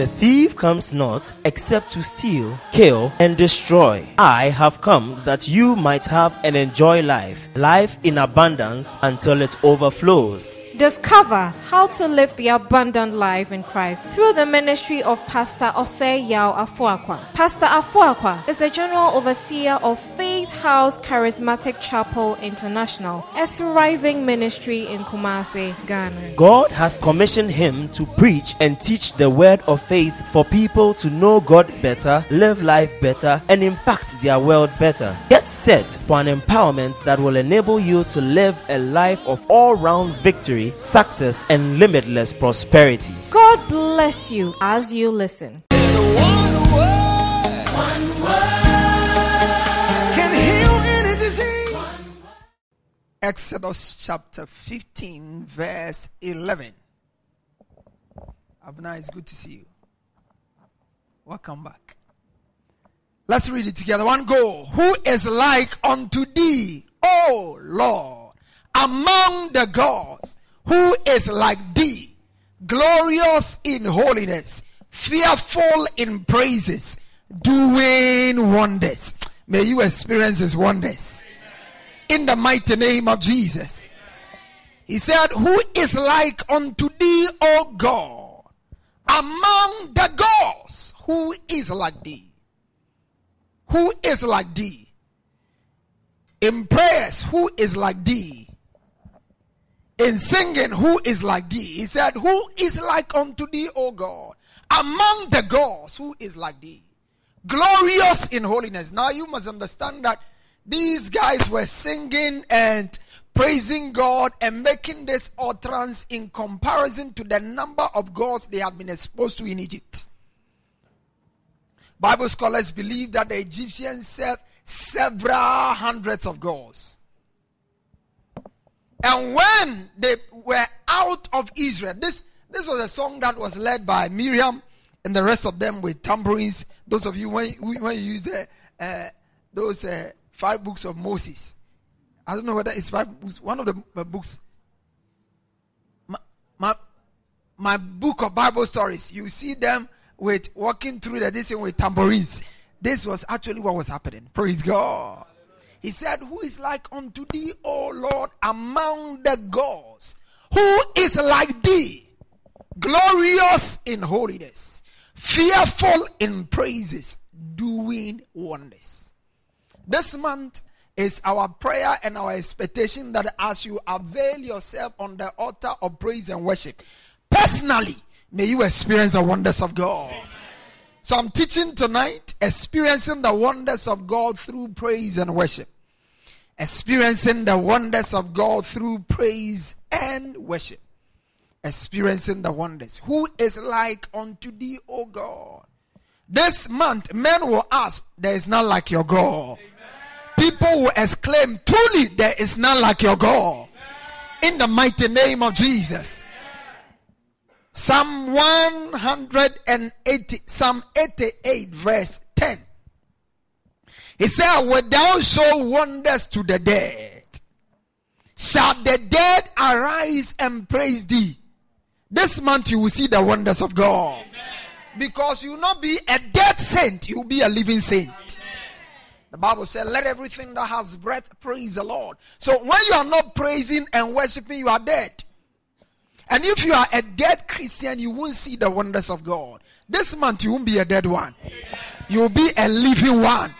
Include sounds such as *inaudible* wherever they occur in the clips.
The thief comes not except to steal, kill, and destroy. I have come that you might have and enjoy life, life in abundance until it overflows. Discover how to live the abundant life in Christ through the ministry of Pastor Osei Yao Afuakwa. Pastor Afuakwa is the General Overseer of Faith House Charismatic Chapel International, a thriving ministry in Kumasi, Ghana. God has commissioned him to preach and teach the word of faith for people to know God better, live life better, and impact their world better. Get set for an empowerment that will enable you to live a life of all round victory success, and limitless prosperity. God bless you as you listen. Exodus chapter 15, verse 11. Abna, it's good to see you. Welcome back. Let's read it together. One go. Who is like unto thee, O Lord, among the gods? Who is like thee, glorious in holiness, fearful in praises, doing wonders. May you experience his wonders. In the mighty name of Jesus. He said, Who is like unto thee, O God, among the gods? Who is like thee? Who is like thee? In prayers, who is like thee? In singing, Who is like thee? He said, Who is like unto thee, O God? Among the gods, who is like thee? Glorious in holiness. Now you must understand that these guys were singing and praising God and making this utterance in comparison to the number of gods they had been exposed to in Egypt. Bible scholars believe that the Egyptians served several hundreds of gods. And when they were out of Israel, this, this was a song that was led by Miriam and the rest of them with tambourines. Those of you, when, when you use uh, those uh, five books of Moses, I don't know whether it's five books, one of the books. My, my, my book of Bible stories, you see them with walking through the this with tambourines. This was actually what was happening. Praise God. He said, Who is like unto thee, O Lord, among the gods? Who is like thee? Glorious in holiness, fearful in praises, doing wonders. This month is our prayer and our expectation that as you avail yourself on the altar of praise and worship, personally, may you experience the wonders of God. So I'm teaching tonight, experiencing the wonders of God through praise and worship. Experiencing the wonders of God through praise and worship. Experiencing the wonders. Who is like unto thee, O God? This month, men will ask, There is none like your God. People will exclaim, Truly, there is none like your God. In the mighty name of Jesus. Psalm 180, Psalm 88, verse 10. He said, When thou show wonders to the dead, shall the dead arise and praise thee? This month you will see the wonders of God. Amen. Because you will not be a dead saint, you will be a living saint. Amen. The Bible said, Let everything that has breath praise the Lord. So when you are not praising and worshiping, you are dead. And if you are a dead Christian, you won't see the wonders of God. This month, you won't be a dead one, you will be a living one.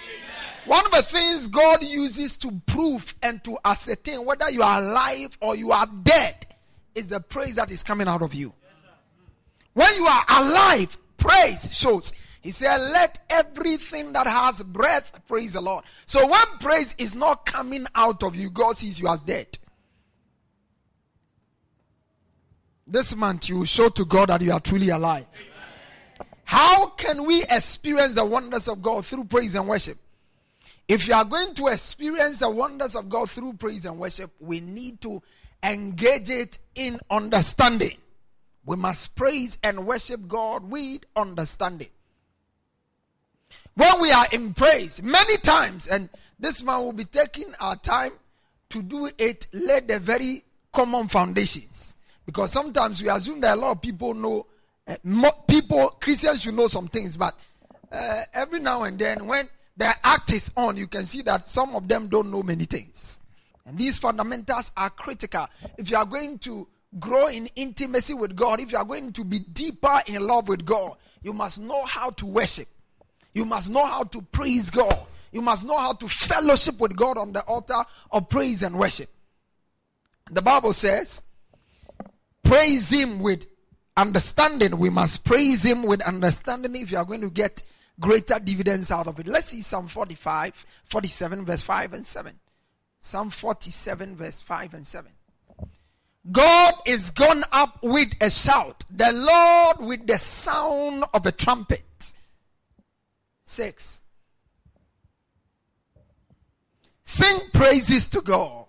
One of the things God uses to prove and to ascertain whether you are alive or you are dead is the praise that is coming out of you. When you are alive, praise shows. He said, Let everything that has breath praise the Lord. So when praise is not coming out of you, God sees you as dead. This month, you show to God that you are truly alive. How can we experience the wonders of God through praise and worship? If you are going to experience the wonders of God through praise and worship, we need to engage it in understanding. We must praise and worship God with understanding. When we are in praise, many times, and this man will be taking our time to do it, lay the very common foundations. Because sometimes we assume that a lot of people know uh, people, Christians should know some things, but uh, every now and then when the act is on, you can see that some of them don't know many things. And these fundamentals are critical. If you are going to grow in intimacy with God, if you are going to be deeper in love with God, you must know how to worship. You must know how to praise God. You must know how to fellowship with God on the altar of praise and worship. The Bible says, praise Him with understanding. We must praise Him with understanding if you are going to get greater dividends out of it. Let's see Psalm 45, 47, verse 5 and 7. Psalm 47, verse 5 and 7. God is gone up with a shout, the Lord with the sound of a trumpet. 6. Sing praises to God.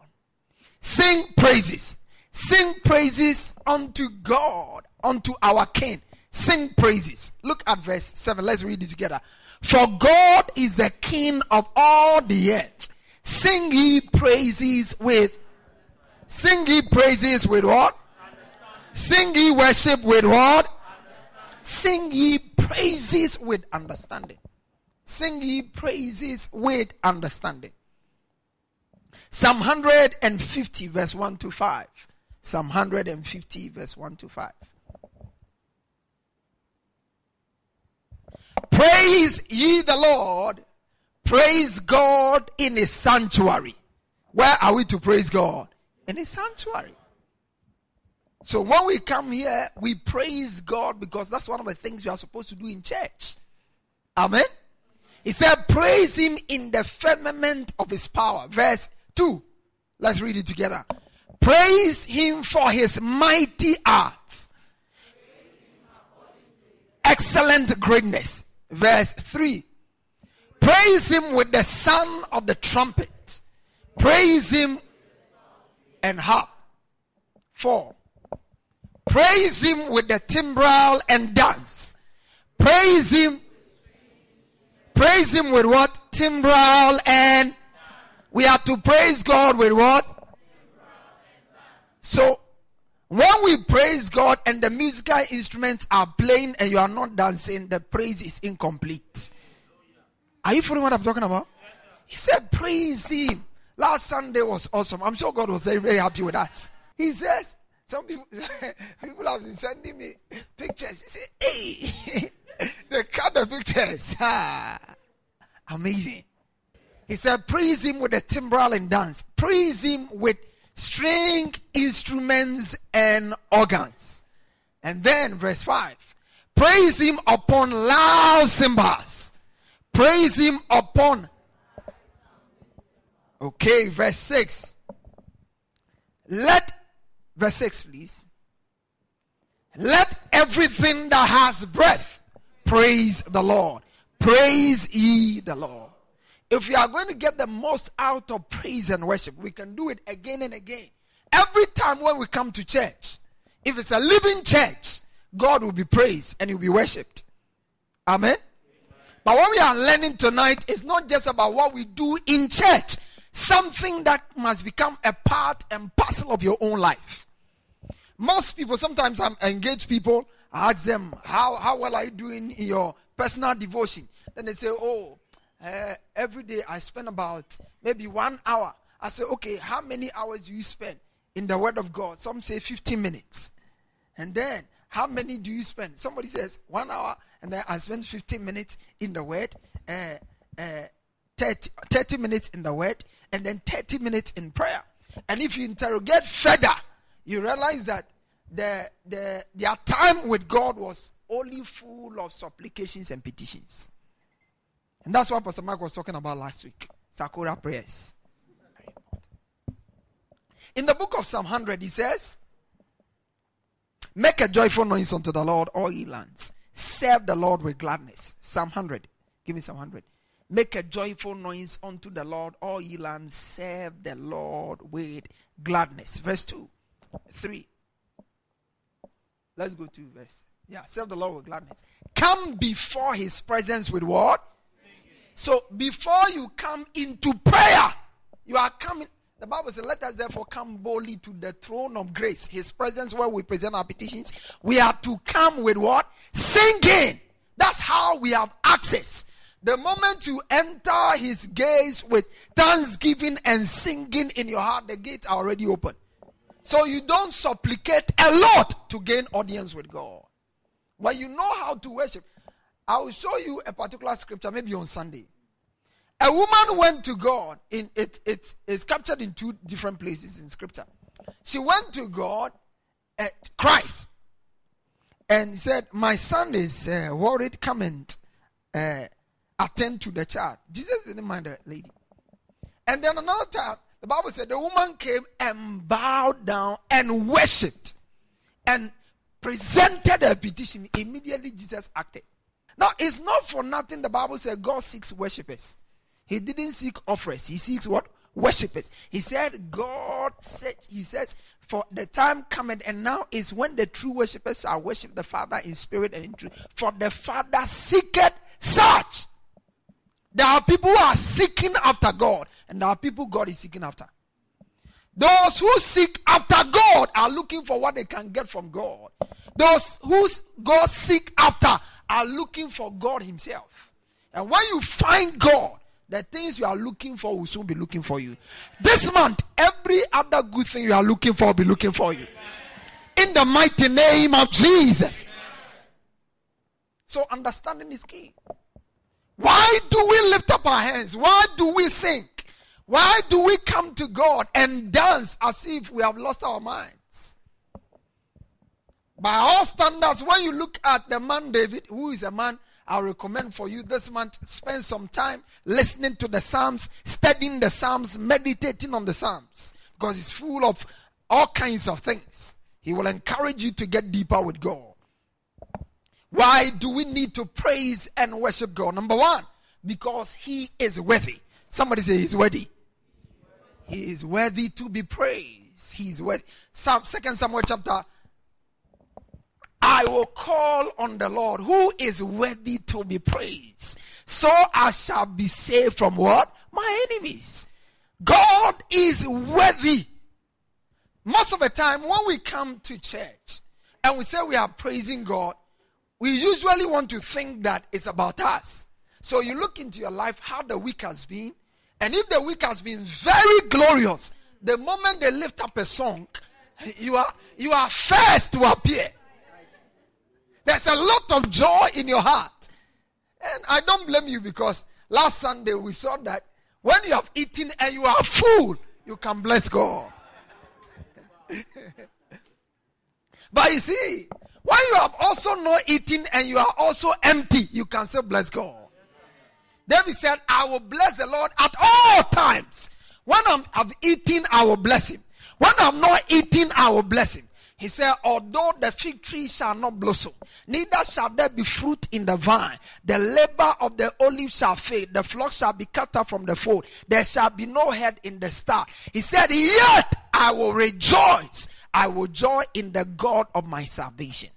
Sing praises. Sing praises unto God, unto our King. Sing praises. Look at verse 7. Let's read it together. For God is the King of all the earth. Sing ye praises with Sing ye praises with what? Sing ye worship with what? Sing ye praises with understanding. Sing ye praises with understanding. Psalm 150, verse 1 to 5. Psalm 150, verse 1 to 5. Praise ye the Lord. Praise God in his sanctuary. Where are we to praise God? in a sanctuary. So when we come here, we praise God because that's one of the things we are supposed to do in church. Amen. He said, Praise him in the firmament of his power. Verse 2. Let's read it together. Praise him for his mighty acts. Excellent greatness. Verse 3. Praise him with the sound of the trumpet. Praise him and harp. Four. Praise him with the timbrel and dance. Praise him. Praise him with what? Timbrel and we are to praise God with what? So when we praise God and the musical instruments are playing and you are not dancing, the praise is incomplete. Are you following what I'm talking about? He said, Praise him. Last Sunday was awesome. I'm sure God was very, very happy with us. He says, some people, *laughs* people have been sending me pictures. He said, hey, *laughs* they cut the pictures. Ah, *laughs* amazing. He said, praise him with the timbrel and dance. Praise him with string instruments and organs. And then verse 5. Praise him upon loud cymbals. Praise him upon Okay, verse 6. Let, verse 6, please. Let everything that has breath praise the Lord. Praise ye the Lord. If we are going to get the most out of praise and worship, we can do it again and again. Every time when we come to church, if it's a living church, God will be praised and he will be worshipped. Amen. But what we are learning tonight is not just about what we do in church, Something that must become a part and parcel of your own life. Most people, sometimes I engage people, I ask them, how, how well are you doing in your personal devotion? Then they say, oh, uh, every day I spend about maybe one hour. I say, okay, how many hours do you spend in the Word of God? Some say 15 minutes. And then, how many do you spend? Somebody says one hour, and then I spend 15 minutes in the Word, uh, uh, 30, 30 minutes in the Word, and then 30 minutes in prayer. And if you interrogate further, you realize that the, the, their time with God was only full of supplications and petitions. And that's what Pastor Mark was talking about last week Sakura prayers. In the book of Psalm 100, he says, Make a joyful noise unto the Lord, all ye lands. Serve the Lord with gladness. Psalm 100. Give me Psalm 100. Make a joyful noise unto the Lord, all ye lands. Serve the Lord with gladness. Verse 2, 3. Let's go to verse. Yeah, serve the Lord with gladness. Come before his presence with what? So before you come into prayer, you are coming. The Bible says, Let us therefore come boldly to the throne of grace, his presence where we present our petitions. We are to come with what? Singing. That's how we have access. The moment you enter his gates with thanksgiving and singing in your heart, the gates are already open. So you don't supplicate a lot to gain audience with God. But you know how to worship. I will show you a particular scripture, maybe on Sunday. A woman went to God. In it, it is captured in two different places in scripture. She went to God at Christ and said, My son is uh, worried, come and uh, attend to the child. Jesus didn't mind the lady. And then another time, the Bible said the woman came and bowed down and worshipped and presented a petition. Immediately, Jesus acted. Now, it's not for nothing the Bible said God seeks worshippers. He didn't seek offerers, He seeks what? Worshippers. He said, God said, He says, for the time coming, and now is when the true worshippers shall worship the Father in spirit and in truth. For the Father seeketh such. There are people who are seeking after God, and there are people God is seeking after. Those who seek after God are looking for what they can get from God. Those who God seek after are looking for God Himself. And when you find God, the things you are looking for will soon be looking for you. This month, every other good thing you are looking for will be looking for you. In the mighty name of Jesus. So, understanding is key. Why do we lift up our hands? Why do we sing? Why do we come to God and dance as if we have lost our minds? By all standards, when you look at the man David, who is a man I recommend for you this month, spend some time listening to the Psalms, studying the Psalms, meditating on the Psalms, because it's full of all kinds of things. He will encourage you to get deeper with God. Why do we need to praise and worship God? Number one, because He is worthy. Somebody say He's worthy. He is worthy to be praised. He is worthy. Psalm, Second Samuel chapter. I will call on the Lord who is worthy to be praised. So I shall be saved from what? My enemies. God is worthy. Most of the time, when we come to church and we say we are praising God, we usually want to think that it's about us. So you look into your life, how the week has been, and if the week has been very glorious, the moment they lift up a song, you are you are first to appear. There's a lot of joy in your heart. And I don't blame you because last Sunday we saw that when you have eaten and you are full, you can bless God. *laughs* but you see, when you have also not eaten and you are also empty, you can say, Bless God. David said, I will bless the Lord at all times. When I'm, I've eaten, I will bless him. When I'm not eating, I will bless him. He said, Although the fig tree shall not blossom, neither shall there be fruit in the vine, the labor of the olive shall fade, the flock shall be cut off from the fold, there shall be no head in the star. He said, Yet I will rejoice I will joy in the God of my salvation.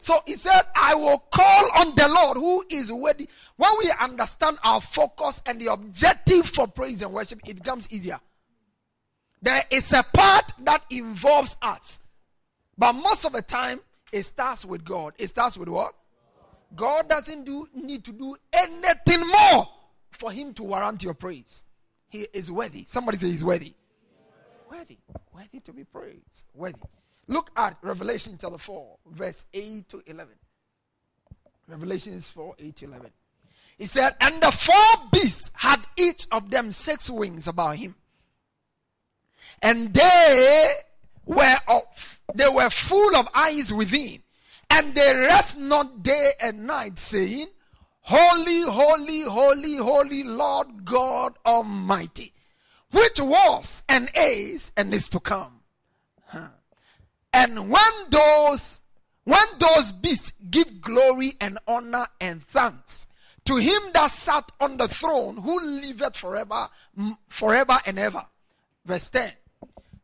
So he said, I will call on the Lord who is worthy. When we understand our focus and the objective for praise and worship, it becomes easier. There is a part that involves us. But most of the time, it starts with God. It starts with what? God doesn't do, need to do anything more for him to warrant your praise. He is worthy. Somebody say he's worthy. Worthy. Worthy to be praised. Worthy. Look at Revelation chapter 4, verse 8 to 11. Revelations 4, 8 to 11. He said, And the four beasts had each of them six wings about him. And they were of, they were full of eyes within. And they rest not day and night, saying, Holy, holy, holy, holy Lord God Almighty which was and is and is to come. And when those when those beasts give glory and honor and thanks to him that sat on the throne who liveth forever forever and ever. Verse 10.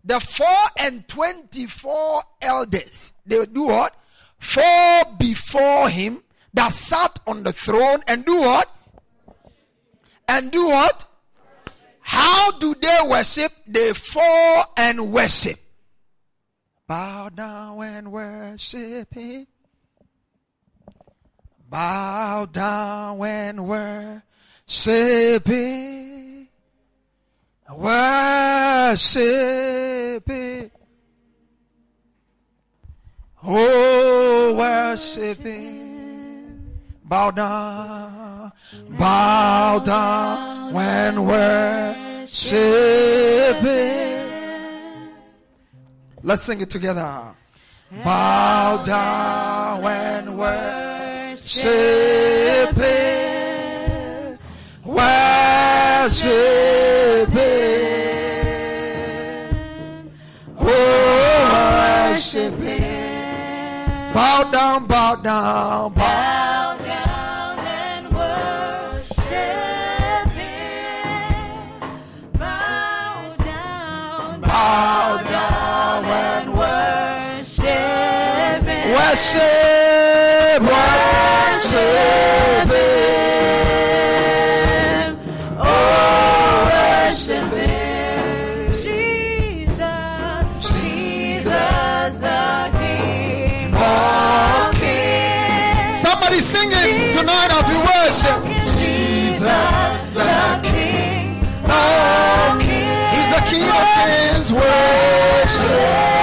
The four and twenty-four elders, they do what? Fall before him that sat on the throne and do what? And do what? How do they worship? They fall and worship. Bow down and worship Him. Bow down and worship Worship it. Oh, worship it. Bow down, bow down when worship it. Let's sing it together. Bow down when worship it. Worship it. Oh, worship it. Bow down, bow down. Bow down Worship.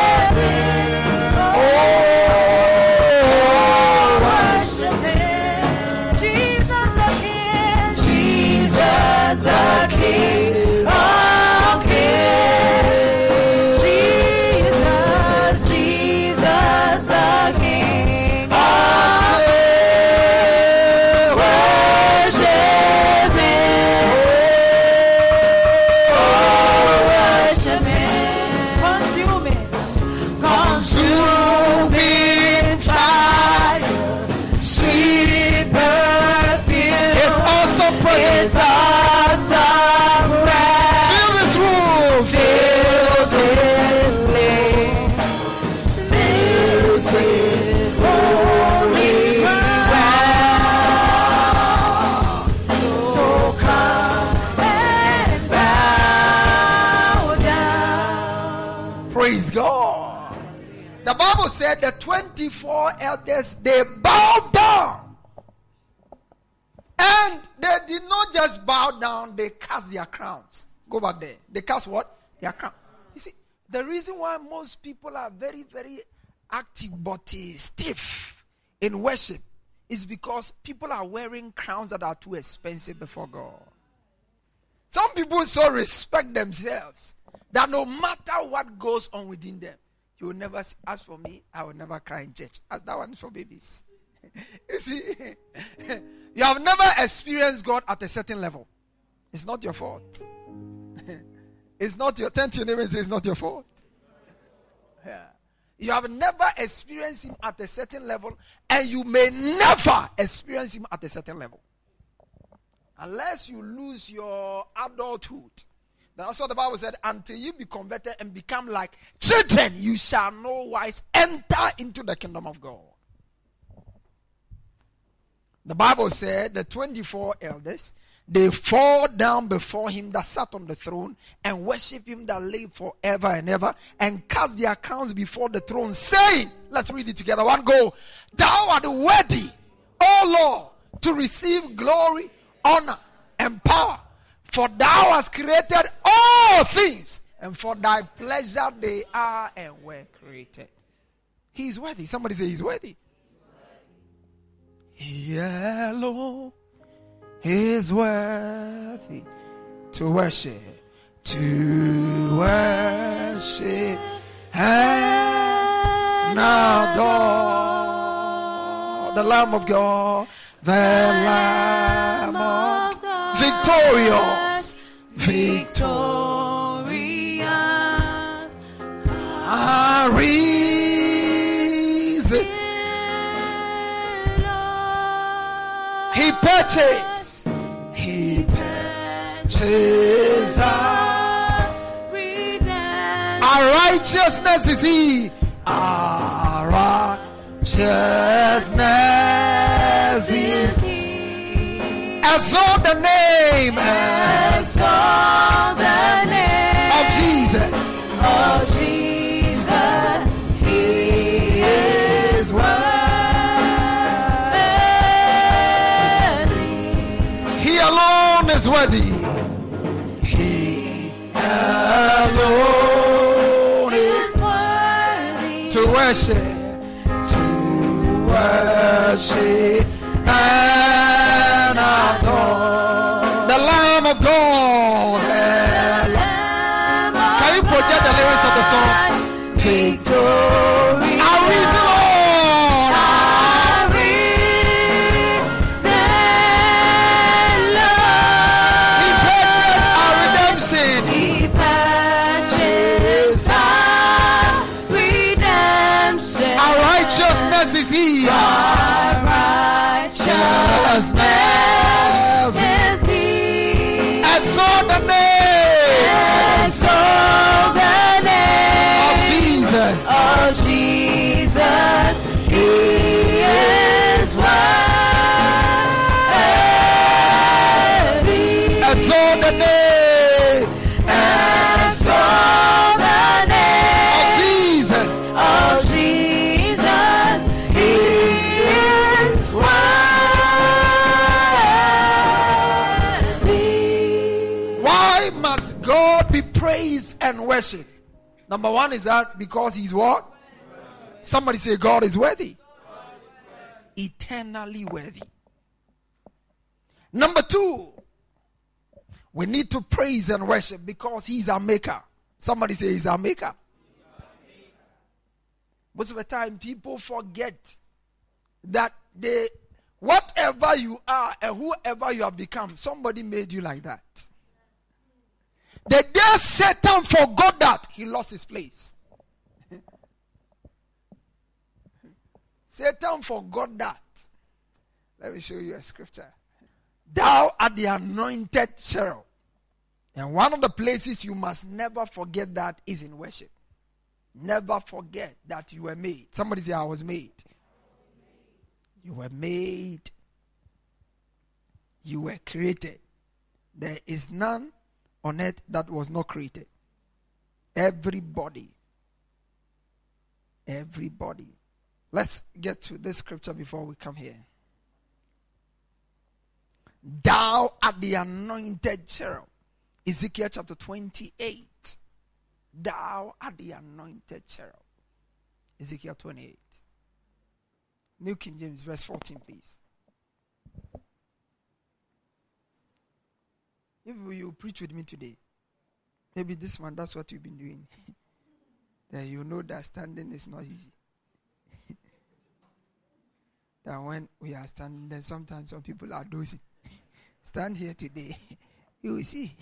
24 elders they bowed down. And they did not just bow down, they cast their crowns. Go back there. They cast what? Their crown. You see, the reason why most people are very, very active but uh, stiff in worship is because people are wearing crowns that are too expensive before God. Some people so respect themselves that no matter what goes on within them, you will never see. As for me, I will never cry in church. As that one for babies. *laughs* you see, *laughs* you have never experienced God at a certain level. It's not your fault. *laughs* it's not your. Turn to your neighbor and say, It's not your fault. Yeah. You have never experienced Him at a certain level, and you may never experience Him at a certain level unless you lose your adulthood. That's what the Bible said. Until you be converted and become like children, you shall no wise enter into the kingdom of God. The Bible said the 24 elders they fall down before him that sat on the throne and worship him that lived forever and ever and cast their crowns before the throne, saying, Let's read it together. One go, Thou art worthy, O Lord, to receive glory, honor, and power. For thou hast created all things, and for thy pleasure they are and were created. He is worthy. Somebody say he's worthy. Alone is worthy to worship, to worship and adore the Lamb of God, the Lamb victorious, victorious, arisen. He purchased, he purchased our righteousness is he, our righteousness Exalt the name. Exalt the name of Jesus. Of Jesus. He is worthy. He alone is worthy. He alone is worthy to worship. He. Our righteousness is He. And so the name And so the name of Jesus. of Jesus, He is worthy. Worshipped? Number one is that because He's what? Somebody say God is worthy. Eternally worthy. Number two, we need to praise and worship because He's our maker. Somebody say He's our maker. Most of the time, people forget that they, whatever you are and whoever you have become, somebody made you like that. The day Satan forgot that, he lost his place. Satan forgot that. Let me show you a scripture. Thou art the anointed cherub. And one of the places you must never forget that is in worship. Never forget that you were made. Somebody say, I was made. You were made. You were created. There is none on earth that was not created. Everybody. Everybody. Let's get to this scripture before we come here. Thou art the anointed cherub. Ezekiel chapter 28. Thou art the anointed cherub. Ezekiel 28. New King James, verse 14, please. If you preach with me today, maybe this one, that's what you've been doing. *laughs* then you know that standing is not easy. *laughs* that when we are standing, then sometimes some people are dozing. *laughs* Stand here today, you will see.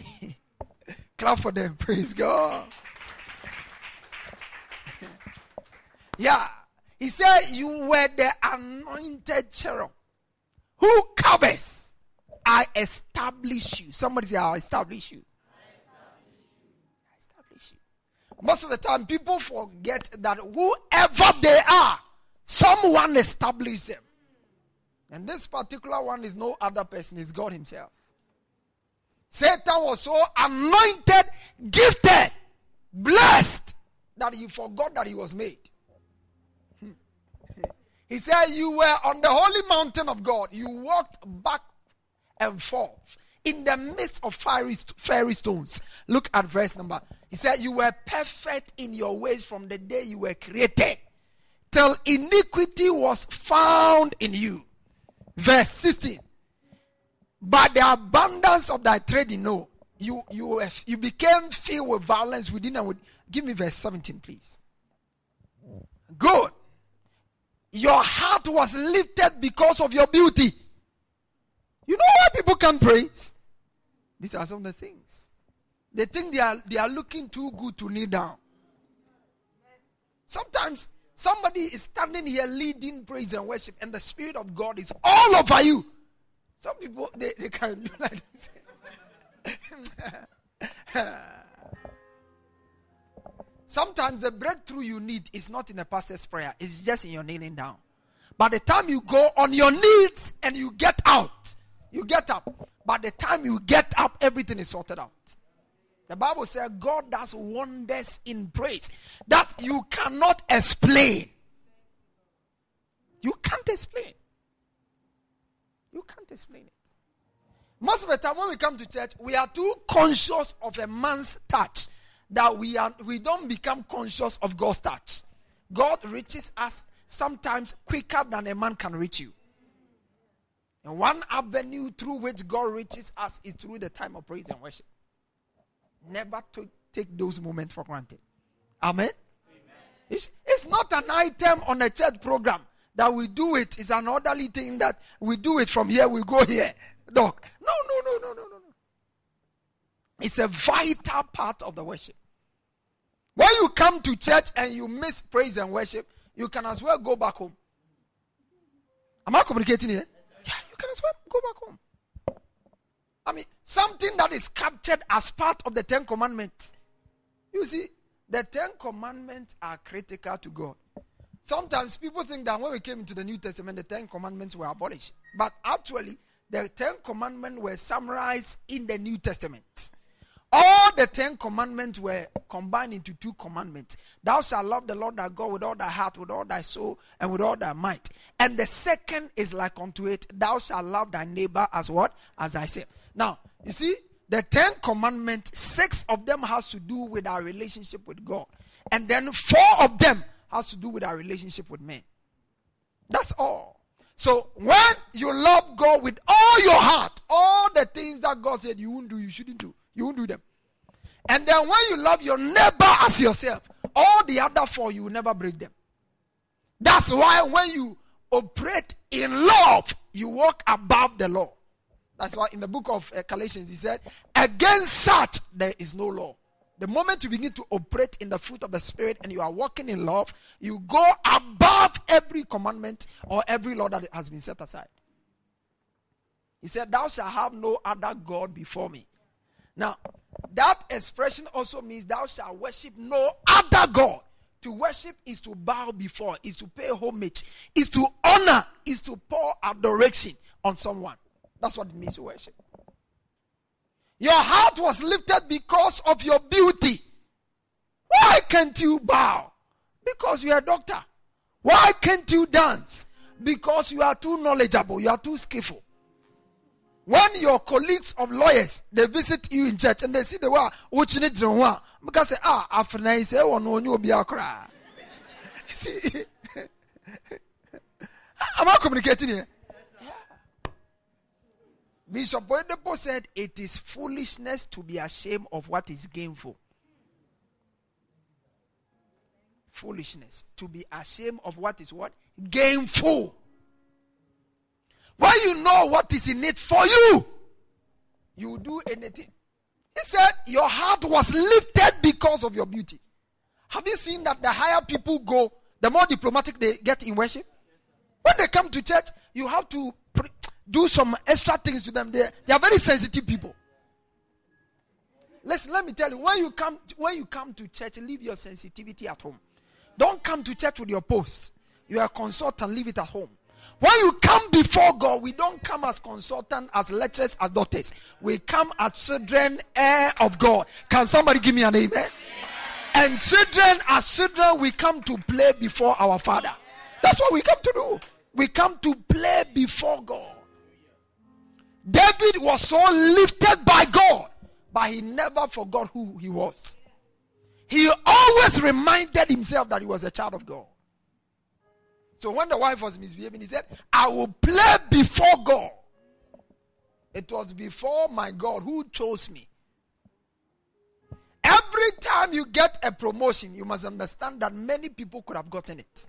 Clap for them, praise God. yeah, he said, You were the anointed cherub who covers. I establish you. Somebody say, I'll establish you. I establish you. Most of the time, people forget that whoever they are, someone established them. And this particular one is no other person, it's God Himself. Satan was so anointed, gifted, blessed that he forgot that he was made. Hmm. *laughs* He said, You were on the holy mountain of God. You walked back and forth in the midst of fiery, fiery stones. Look at verse number. He said, You were perfect in your ways from the day you were created, till iniquity was found in you. Verse 16. By the abundance of thy trading, no, you you you became filled with violence within and with. Give me verse 17, please. Good. Your heart was lifted because of your beauty. You know why people can't praise? These are some of the things. They think they are they are looking too good to kneel down. Sometimes somebody is standing here leading praise and worship, and the Spirit of God is all over you. Some people they, they can do like this. *laughs* Sometimes the breakthrough you need is not in a pastor's prayer, it's just in your kneeling down. By the time you go on your knees and you get out, you get up. By the time you get up, everything is sorted out. The Bible says God does wonders in praise that you cannot explain. You can't explain. You can't explain it. Most of the time when we come to church, we are too conscious of a man's touch that we are we don't become conscious of God's touch. God reaches us sometimes quicker than a man can reach you. And one avenue through which God reaches us is through the time of praise and worship. Never to take those moments for granted. Amen. It's, it's not an item on a church program that we do it. It's an orderly thing that we do it from here, we go here. Dog. No, no, no, no, no, no, no. It's a vital part of the worship. When you come to church and you miss praise and worship, you can as well go back home. Am I communicating here? Yeah, you can well go back home. I mean, something that is captured as part of the Ten Commandments. You see, the Ten Commandments are critical to God. Sometimes people think that when we came into the New Testament, the Ten Commandments were abolished. But actually, the Ten Commandments were summarized in the New Testament. All the Ten Commandments were combined into two commandments. Thou shalt love the Lord thy God with all thy heart, with all thy soul, and with all thy might. And the second is like unto it, thou shalt love thy neighbor as what? As I said. Now, you see, the Ten Commandments, six of them has to do with our relationship with God. And then four of them has to do with our relationship with men. That's all. So when you love God with all your heart, all the things that God said you won't do, you shouldn't do. You won't do them. And then when you love your neighbor as yourself, all the other four, you will never break them. That's why when you operate in love, you walk above the law. That's why in the book of uh, Galatians, he said, Against such there is no law. The moment you begin to operate in the fruit of the Spirit and you are walking in love, you go above every commandment or every law that has been set aside. He said, Thou shalt have no other God before me. Now, that expression also means thou shalt worship no other God. To worship is to bow before, is to pay homage, is to honor, is to pour adoration on someone. That's what it means to worship. Your heart was lifted because of your beauty. Why can't you bow? Because you are a doctor. Why can't you dance? Because you are too knowledgeable, you are too skillful. When your colleagues of lawyers they visit you in church and they see the way which need to know, because say, ah, after I say, oh no, you be a cry. *laughs* See, *laughs* am I communicating here? Bishop Oyedepo said, It is foolishness to be ashamed of what is gainful. Foolishness. To be ashamed of what is what? Gainful. When you know what is in it for you, you do anything. He said, Your heart was lifted because of your beauty. Have you seen that the higher people go, the more diplomatic they get in worship? When they come to church, you have to do some extra things to them. They, they are very sensitive people. Listen, let me tell you, when you come when you come to church, leave your sensitivity at home. Don't come to church with your post. You are a consultant, leave it at home. When you come before God, we don't come as consultant, as lecturers, as doctors. We come as children, heir of God. Can somebody give me an amen? And children, as children, we come to play before our Father. That's what we come to do. We come to play before God. David was so lifted by God, but he never forgot who he was. He always reminded himself that he was a child of God. So when the wife was misbehaving, he said, I will play before God. It was before my God who chose me. Every time you get a promotion, you must understand that many people could have gotten it.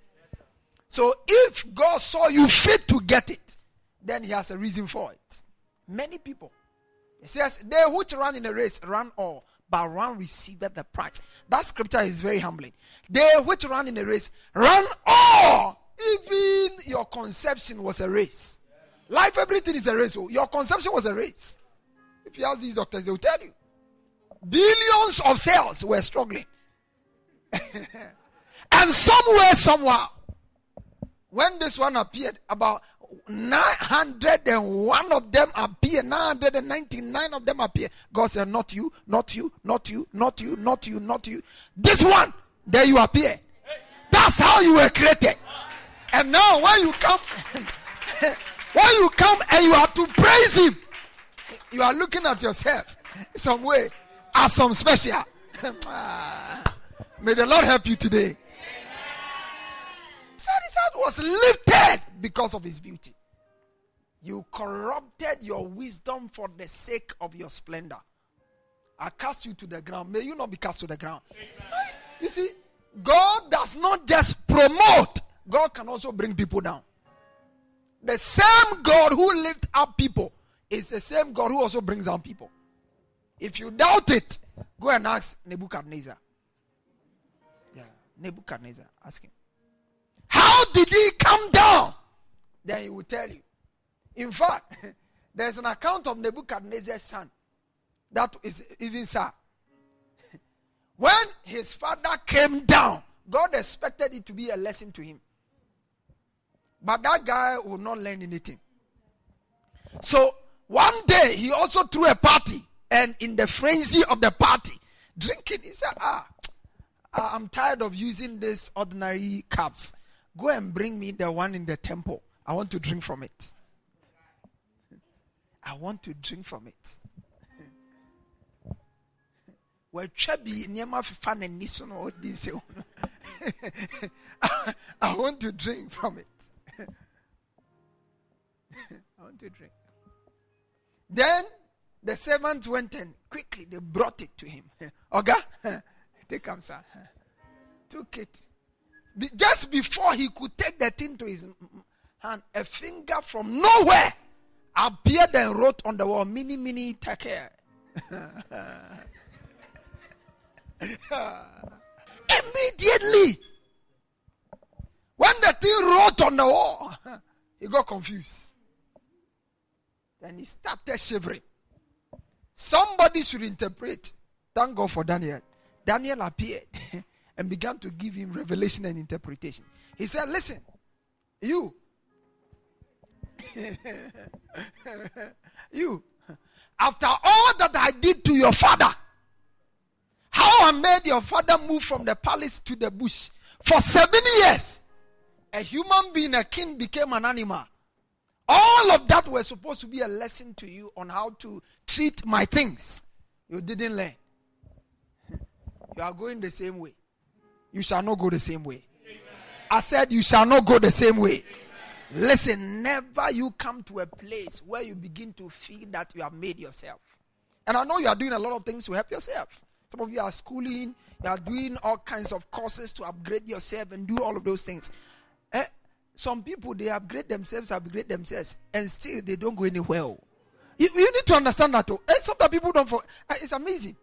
So if God saw you fit to get it, then He has a reason for it. Many people. He says, They which run in a race run all, but one received the prize. That scripture is very humbling. They which run in a race run all. Even your conception was a race. Life, everything is a race. Oh, your conception was a race. If you ask these doctors, they will tell you. Billions of cells were struggling. *laughs* and somewhere, somewhere, when this one appeared, about 901 of them appear, 999 of them appear. God said, Not you, not you, not you, not you, not you, not you. This one, there you appear. That's how you were created. And now when you come, *laughs* when you come and you have to praise him, you are looking at yourself some way as some special. *laughs* May the Lord help you today. Heart was lifted because of his beauty. You corrupted your wisdom for the sake of your splendor. I cast you to the ground. May you not be cast to the ground. You see, God does not just promote, God can also bring people down. The same God who lifts up people is the same God who also brings down people. If you doubt it, go and ask Nebuchadnezzar. Yeah, Nebuchadnezzar. Ask him. How did he come down? Then he will tell you. In fact, *laughs* there's an account of Nebuchadnezzar's son that is even sad. *laughs* When his father came down, God expected it to be a lesson to him. But that guy will not learn anything. So one day he also threw a party, and in the frenzy of the party, drinking, he said, Ah, I'm tired of using these ordinary cups. Go and bring me the one in the temple. I want to drink from it. *laughs* I want to drink from it. wɔatwa bi nneɛma fefa. I want to drink from it. I want to drink. Then the servant went and quickly they brought it to him. *laughs* Oga, *laughs* take come, sir. *laughs* Took it. Be- just before he could take the thing to his hand, a finger from nowhere appeared and wrote on the wall, Mini Mini take. Immediately, when the thing wrote on the wall, he got confused. Then he started shivering. Somebody should interpret. Thank God for Daniel. Daniel appeared *laughs* and began to give him revelation and interpretation. He said, Listen, you, *laughs* you, after all that I did to your father, how I made your father move from the palace to the bush for seven years. A human being, a king, became an animal. Of that was supposed to be a lesson to you on how to treat my things. You didn't learn. *laughs* You are going the same way. You shall not go the same way. I said, You shall not go the same way. Listen, never you come to a place where you begin to feel that you have made yourself. And I know you are doing a lot of things to help yourself. Some of you are schooling, you are doing all kinds of courses to upgrade yourself and do all of those things. Eh, some people they upgrade themselves, upgrade themselves, and still they don't go anywhere. You, you need to understand that. Oh. Eh, some the people don't. For, eh, it's amazing.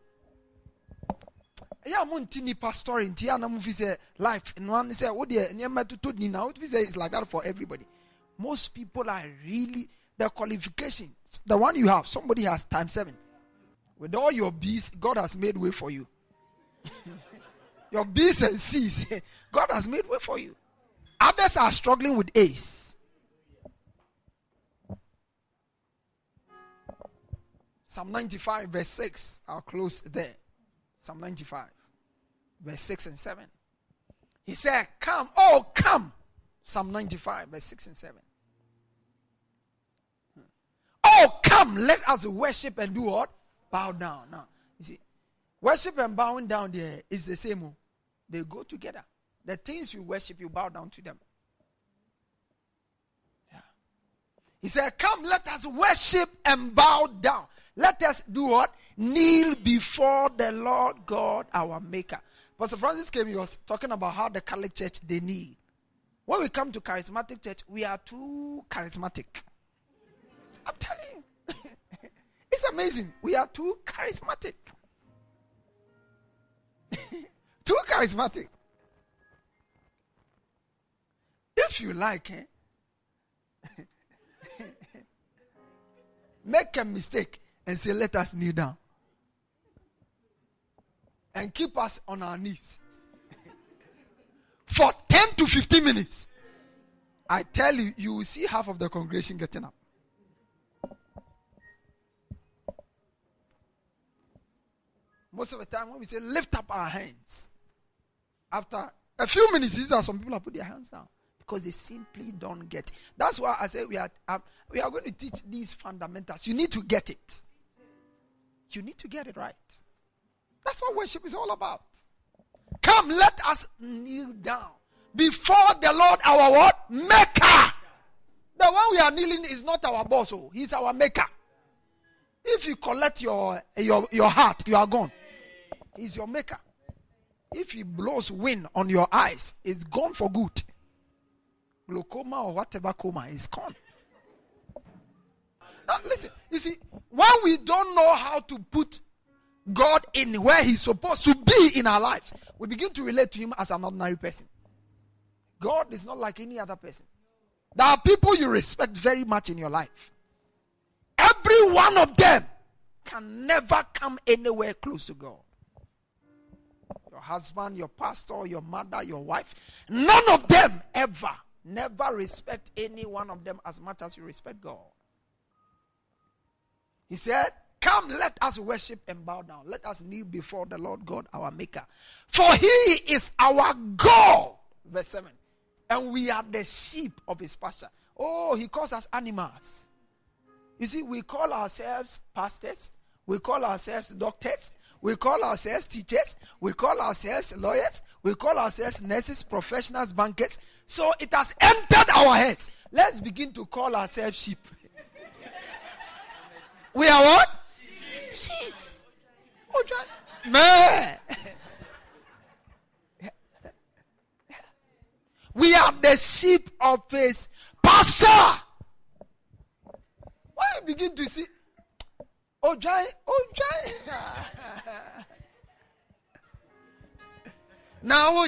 Yeah, I'm on nipa story. Nti na mo fi say life. And one say, "Oh dear, nneɛma toto ni na." What say it's like that for everybody. Most people are really the qualifications. The one you have, somebody has time seven. With all your B's, God has made way for you. *laughs* your B's and C's, *laughs* God has made way for you. Others are struggling with A's. Psalm 95, verse 6. I'll close there. Psalm 95, verse 6 and 7. He said, Come, oh, come. Psalm 95, verse 6 and 7. Oh, come, let us worship and do what? Bow down. Now, you see, worship and bowing down there is the same. oh. They go together. The things you worship, you bow down to them. Yeah. He said, Come, let us worship and bow down. Let us do what? Kneel before the Lord God, our Maker. Pastor Francis came, he was talking about how the Catholic Church they kneel. When we come to charismatic church, we are too charismatic. I'm telling you. *laughs* it's amazing. We are too charismatic. *laughs* too charismatic. If you like, eh, *laughs* make a mistake and say, Let us kneel down. And keep us on our knees for 10 to 15 minutes. I tell you, you will see half of the congregation getting up. Most of the time, when we say lift up our hands, after a few minutes, these are some people have put their hands down because they simply don't get. It. That's why I say we are um, we are going to teach these fundamentals. You need to get it. You need to get it right. That's what worship is all about. Come, let us kneel down before the Lord our what? Maker. The one we are kneeling is not our boss, oh, he's our maker. If you collect your, your, your heart, you are gone. He's your maker. If he blows wind on your eyes, it's gone for good. Glaucoma or whatever coma is gone. Now, listen, you see, when we don't know how to put God in where He's supposed to be in our lives, we begin to relate to Him as an ordinary person. God is not like any other person. There are people you respect very much in your life. Every one of them can never come anywhere close to God. Your husband, your pastor, your mother, your wife, none of them ever, never respect any one of them as much as you respect God. He said, Come, let us worship and bow down. Let us kneel before the Lord God, our Maker. For he is our God. Verse 7. And we are the sheep of his pasture. Oh, he calls us animals. You see, we call ourselves pastors, we call ourselves doctors, we call ourselves teachers, we call ourselves lawyers, we call ourselves nurses, professionals, bankers. So it has entered our heads. Let's begin to call ourselves sheep. we are what? Sheep. Oh, man. We are the sheep of his pasture. Why you begin to see? Oh, Jai, oh, Jai. now,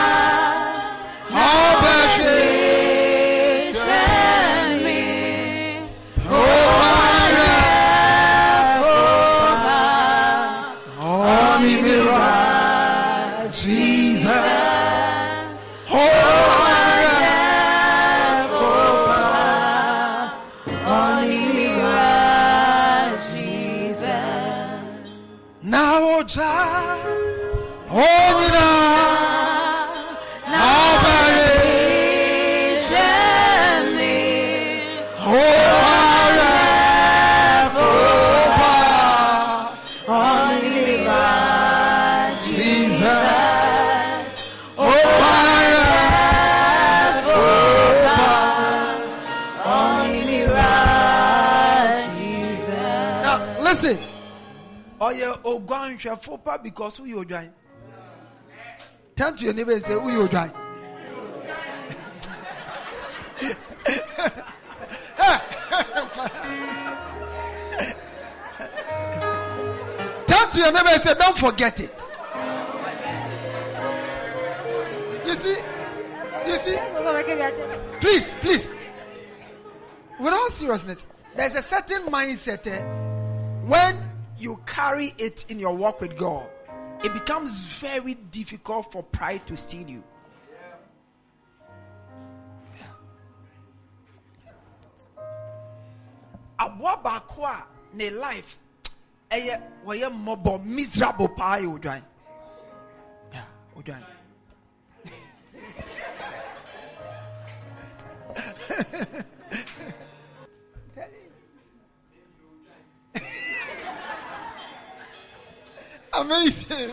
Now, Jah, Holy Now, ogwanhwɛfo pa because who you odwan. Turn to your neighbor and say, Who you odwan? *laughs* Turn to your neighbor and say, Don't forget it. You see, you see, please, please, with all seriousness, there's a certain mindset eh, when you carry it in your walk with God, it becomes very difficult for pride to steal you. aboa ne life ɛyɛ wɔyɛ mmɔbɔ miserable paa yɛ odwan. Yeah, odwan *laughs* Amazing.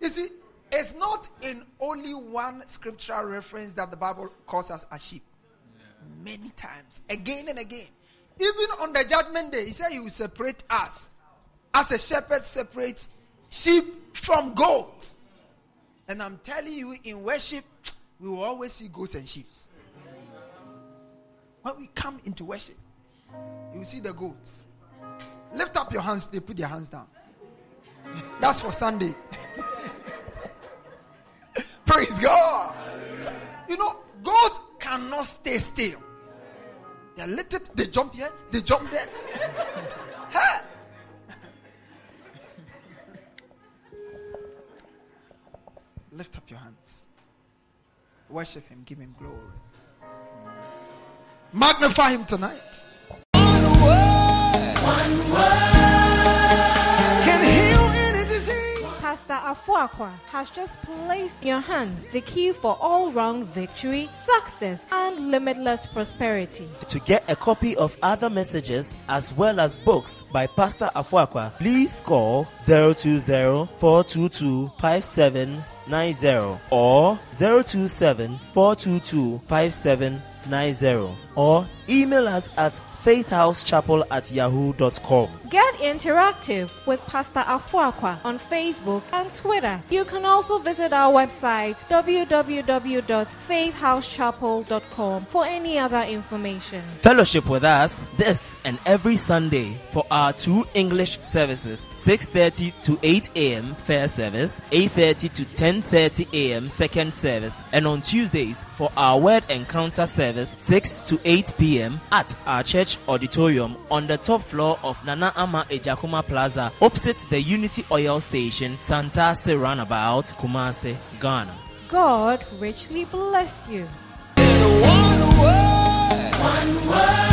you see, it's not in only one scriptural reference that the Bible calls us a sheep. Many times, again and again. Even on the judgment day, he said he will separate us as a shepherd separates sheep from goats. And I'm telling you, in worship, we will always see goats and sheep. When we come into worship, you see the goats. Lift up your hands, they put their hands down. That's for Sunday. *laughs* Praise God. You know, goats cannot stay still. They are little, they jump here, they jump there. *laughs* Lift up your hands. Worship him, give him glory. Magnify him tonight. One word. One word. Can heal any disease. Pastor Afuakwa has just placed in your hands the key for all round victory, success, and limitless prosperity. To get a copy of other messages as well as books by Pastor Afuakwa, please call 020-422-5790 or 027-422-5790 or email us at faithhousechapel at yahoo.com. Get interactive with Pastor Afuakwa on Facebook and Twitter. You can also visit our website www.faithhousechapel.com for any other information. Fellowship with us this and every Sunday for our two English services 6:30 to 8 a.m. fair service, 8:30 to 10:30 a.m. second service, and on Tuesdays for our word encounter service 6 to 8 p.m. at our church auditorium on the top floor of Nana Ama Ejakuma Plaza opposite the Unity Oil Station, Santasi Runabout, Kumasi, Ghana. God richly bless you. One word. One word.